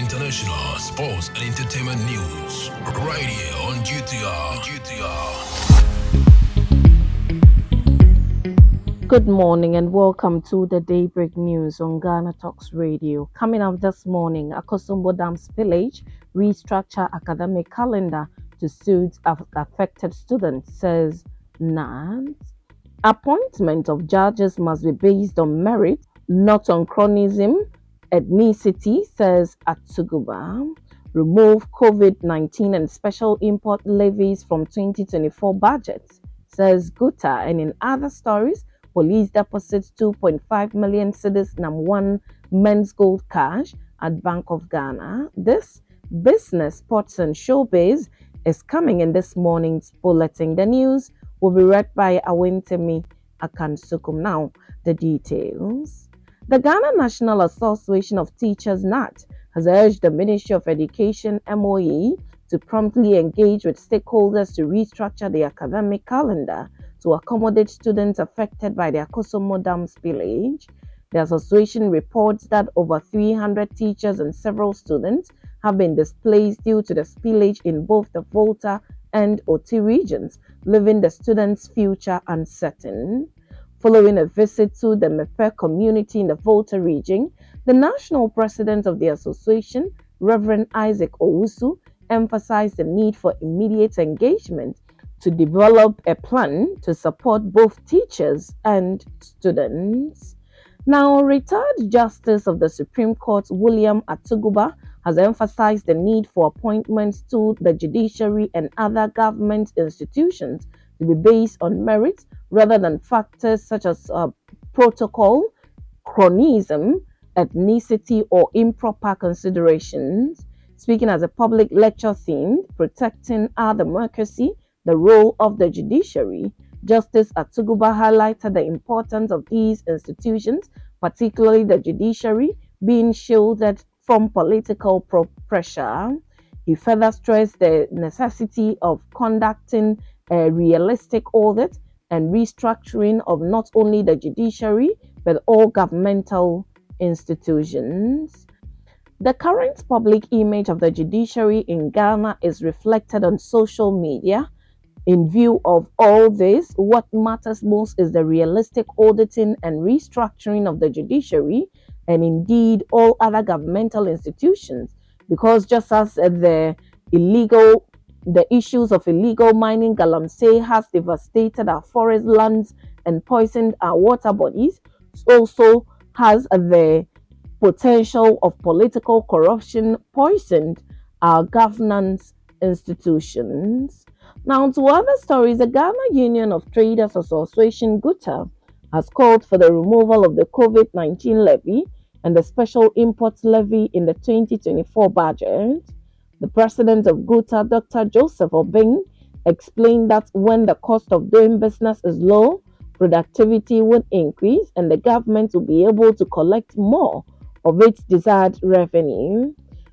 international, sports, and entertainment news. Right here on GTR. GTR. Good morning and welcome to the Daybreak News on Ghana Talks Radio. Coming up this morning, Akosombo Dam spillage restructure academic calendar to suit affected students, says NANS. Appointment of judges must be based on merit, not on chronism, ethnicity, says Atuguba. Remove COVID 19 and special import levies from 2024 budgets, says Guta. And in other stories, police deposits 2.5 million cedis one Menzgold cash at Bank of Ghana. This business, sports, and showbiz is coming in this morning's bulletin. The news will be read by Awentemi Akansukum. Now, the details. The Ghana National Association of Teachers NAT has urged the Ministry of Education MOE to promptly engage with stakeholders to restructure the academic calendar to accommodate students affected by the Akosombo Dam spillage. The association reports that over 300 teachers and several students have been displaced due to the spillage in both the Volta and Oti regions, leaving the students' future uncertain. Following a visit to the Mepe community in the Volta region, the national president of the association, Reverend Isaac Owusu, emphasized the need for immediate engagement to develop a plan to support both teachers and students. Now, retired Justice of the Supreme Court William Atuguba has emphasized the need for appointments to the judiciary and other government institutions to be based on merit rather than factors such as uh, protocol, chronism, ethnicity, or improper considerations. Speaking as a public lecture theme, protecting our democracy, the role of the judiciary, Justice Atuguba highlighted the importance of these institutions, particularly the judiciary, being shielded from political pressure. He further stressed the necessity of conducting a realistic audit and restructuring of not only the judiciary but all governmental institutions. The current public image of the judiciary in Ghana is reflected on social media. In view of all this, what matters most is the realistic auditing and restructuring of the judiciary and indeed all other governmental institutions because just as the illegal the issues of illegal mining galamsey has devastated our forest lands and poisoned our water bodies also has the potential of political corruption poisoned our governance institutions. Now to other stories the ghana union of traders association guta has called for the removal of the covid-19 levy and the special import levy in the 2024 budget, the president of GUTA, Dr. Joseph Obeng, explained that when the cost of doing business is low, productivity would increase and the government will be able to collect more of its desired revenue.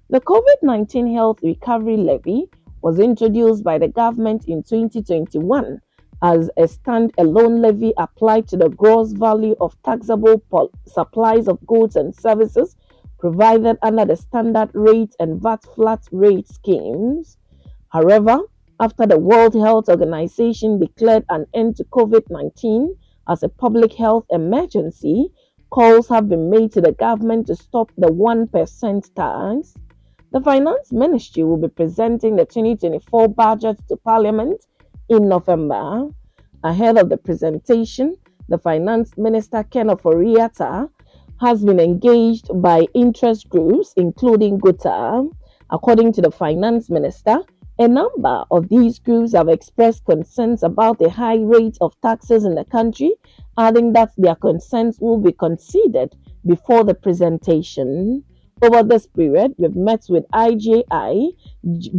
The COVID 19 Health Recovery Levy was introduced by the government in 2021 as a stand-alone levy applied to the gross value of taxable supplies of goods and services provided under the standard rate and VAT flat rate schemes. However, after the World Health Organization declared an end to COVID 19 as a public health emergency, calls have been made to the government to stop the 1% tax. The Finance Ministry will be presenting the 2024 budget to Parliament in November. Ahead of the presentation, the Finance Minister Ken Ofori-Atta has been engaged by interest groups, including GUTA. According to the Finance Minister, a number of these groups have expressed concerns about the high rate of taxes in the country, adding that their concerns will be considered before the presentation. Over this period, we've met with AGI,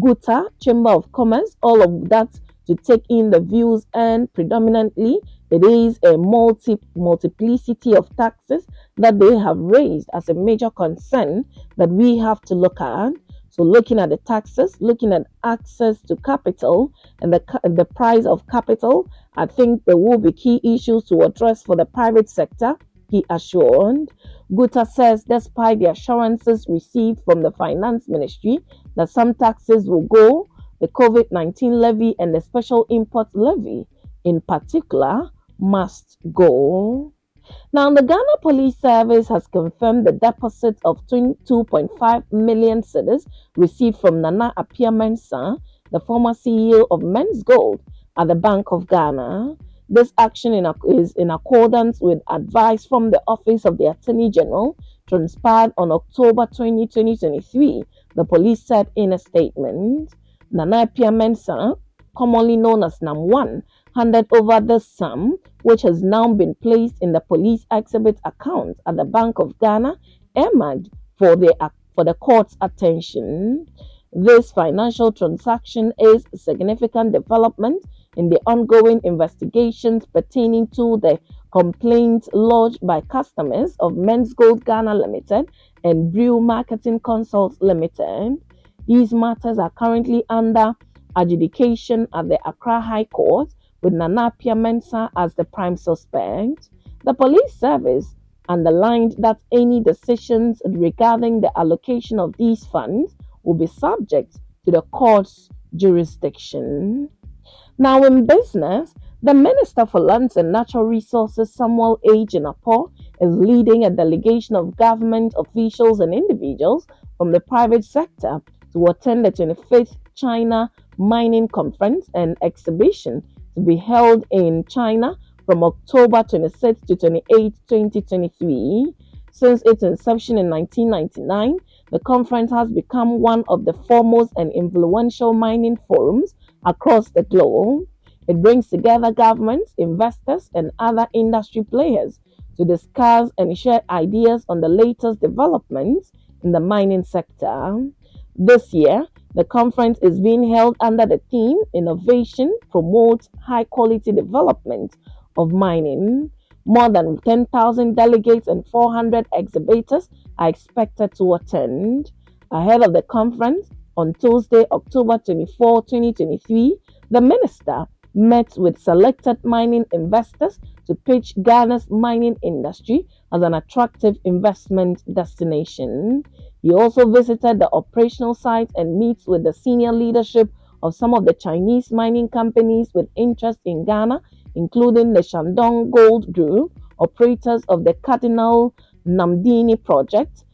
GUTA, Chamber of Commerce, all of that to take in the views and predominantly it is a multi multiplicity of taxes that they have raised as a major concern that we have to look at. So looking at the taxes, looking at access to capital and the, the price of capital, I think there will be key issues to address for the private sector he assured. Guta says despite the assurances received from the finance ministry that some taxes will go, the COVID-19 levy and the special import levy in particular must go. Now, the Ghana Police Service has confirmed the deposit of 22.5 million cedis received from Nana Appiah Mensah, the former CEO of Menzgold, at the Bank of Ghana. This action in, is in accordance with advice from the Office of the Attorney General, transpired on October 20, 2023, the police said in a statement. Nana Appiah Mensah, commonly known as NAM1, handed over the sum, which has now been placed in the police exhibit account at the Bank of Ghana, earmarked for the, for the court's attention. This financial transaction is a significant development in the ongoing investigations pertaining to the complaints lodged by customers of Menzgold Ghana Limited and Brew Marketing Consults Limited. These matters are currently under adjudication at the Accra High Court with Nana Appiah Mensah as the prime suspect. The police service underlined that any decisions regarding the allocation of these funds will be subject to the court's jurisdiction. Now, in business, the Minister for Lands and Natural Resources, Samuel A. Jinapor, is leading a delegation of government officials and individuals from the private sector to attend the 25th China Mining Conference and Exhibition to be held in China from October 26 to 28, 2023. Since its inception in 1999, the conference has become one of the foremost and influential mining forums across the globe. It brings together governments, investors, and other industry players to discuss and share ideas on the latest developments in the mining sector. This year, the conference is being held under the theme Innovation Promotes High Quality Development of Mining. More than 10,000 delegates and 400 exhibitors are expected to attend. Ahead of the conference, on Tuesday, October 24, 2023, the minister met with selected mining investors to pitch Ghana's mining industry as an attractive investment destination. He also visited the operational site and meets with the senior leadership of some of the Chinese mining companies with interest in Ghana, including the Shandong Gold Group, operators of the Cardinal Namdini project,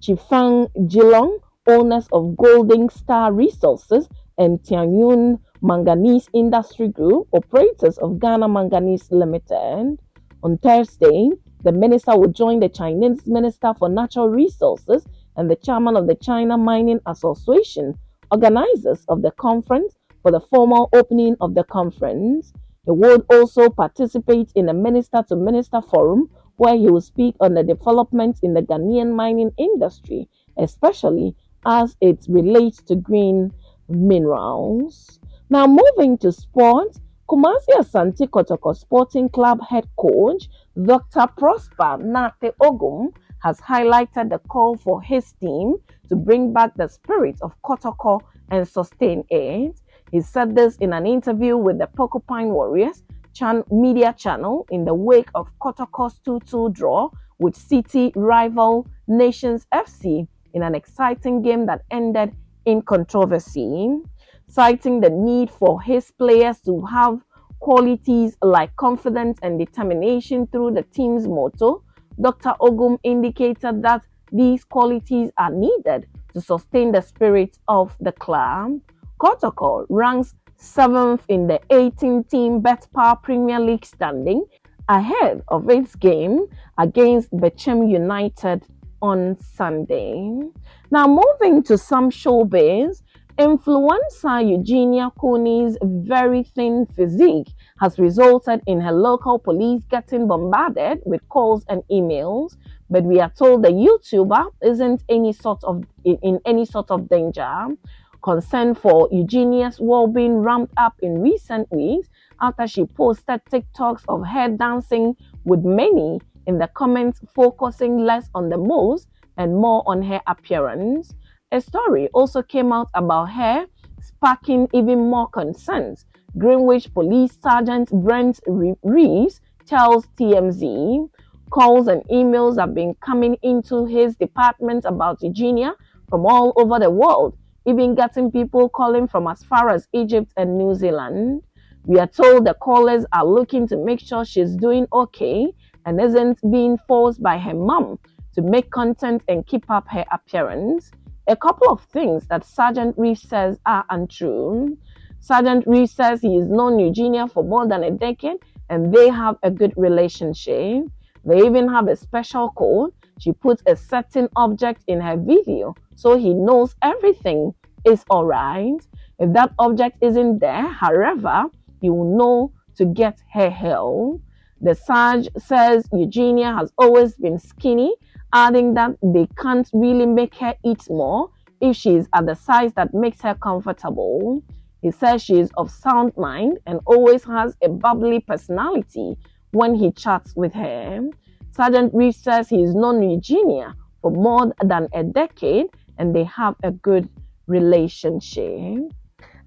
Chifeng Jilong, owners of Golden Star Resources, and Tianyuan Manganese Industry Group, operators of Ghana Manganese Limited. On Thursday, the minister will join the Chinese Minister for Natural Resources and the chairman of the China Mining Association, organizers of the conference, for the formal opening of the conference. He would also participate in a minister to minister forum where he will speak on the developments in the Ghanaian mining industry, especially as it relates to green minerals. Now, moving to sports, Kumasi Asante Kotoko Sporting Club head coach Dr. Prosper Narteh Ogum has highlighted the call for his team to bring back the spirit of Kotoko and sustain it. He said this in an interview with the Porcupine Warriors chan media channel in the wake of Kotoko's 2-2 draw with city rival Nations FC in an exciting game that ended in controversy, citing the need for his players to have qualities like confidence and determination through the team's motto. Dr. Ogum indicated that these qualities are needed to sustain the spirit of the club. Kotoko ranks seventh in the 18-team betPawa Premier League standing, ahead of its game against Bechem United on Sunday. Now, moving to some showbiz, influencer Eugenia Cooney's very thin physique has resulted in her local police getting bombarded with calls and emails. But we are told the YouTuber isn't any sort of in any sort of danger. Concern for Eugenia's well-being ramped up in recent weeks after she posted TikToks of her dancing with many in the comments focusing less on the moves and more on her appearance. A story also came out about her, sparking even more concerns. Greenwich Police Sergeant Brent Reeves tells TMZ Calls and emails have been coming into his department about Eugenia from all over the world, even getting people calling from as far as Egypt and New Zealand. We are told the callers are looking to make sure she's doing okay and isn't being forced by her mom to make content and keep up her appearance. A couple of things that Sergeant Reeve says are untrue. Sergeant Reeve says he has known Eugenia for more than a decade and they have a good relationship. They even have a special code. She puts a certain object in her video so he knows everything is all right. If that object isn't there, however, he will know to get her help. The Sarge says Eugenia has always been skinny, adding that they can't really make her eat more if she's at the size that makes her comfortable. He says she is of sound mind and always has a bubbly personality when he chats with her. Sergeant Reeve says he is known Eugenia for more than a decade and they have a good relationship.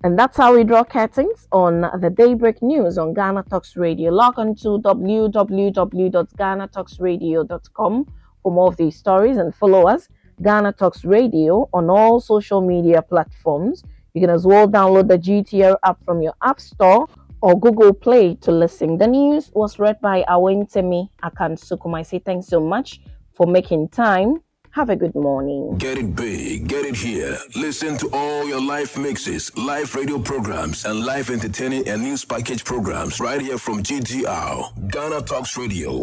And that's how we draw curtains on the Daybreak News on Ghana Talks Radio. Log on to www.ghanatalksradio.com for more of these stories and follow us, Ghana Talks Radio, on all social media platforms. You can as well download the GTR app from your App Store or Google Play to listen. The news was read by Awentemi Akansukum. I say thanks so much for making time have a good morning. Get it big, get it here. Listen to all your live mixes, live radio programs, and live entertaining and news package programs right here from GTR, Ghana Talks Radio.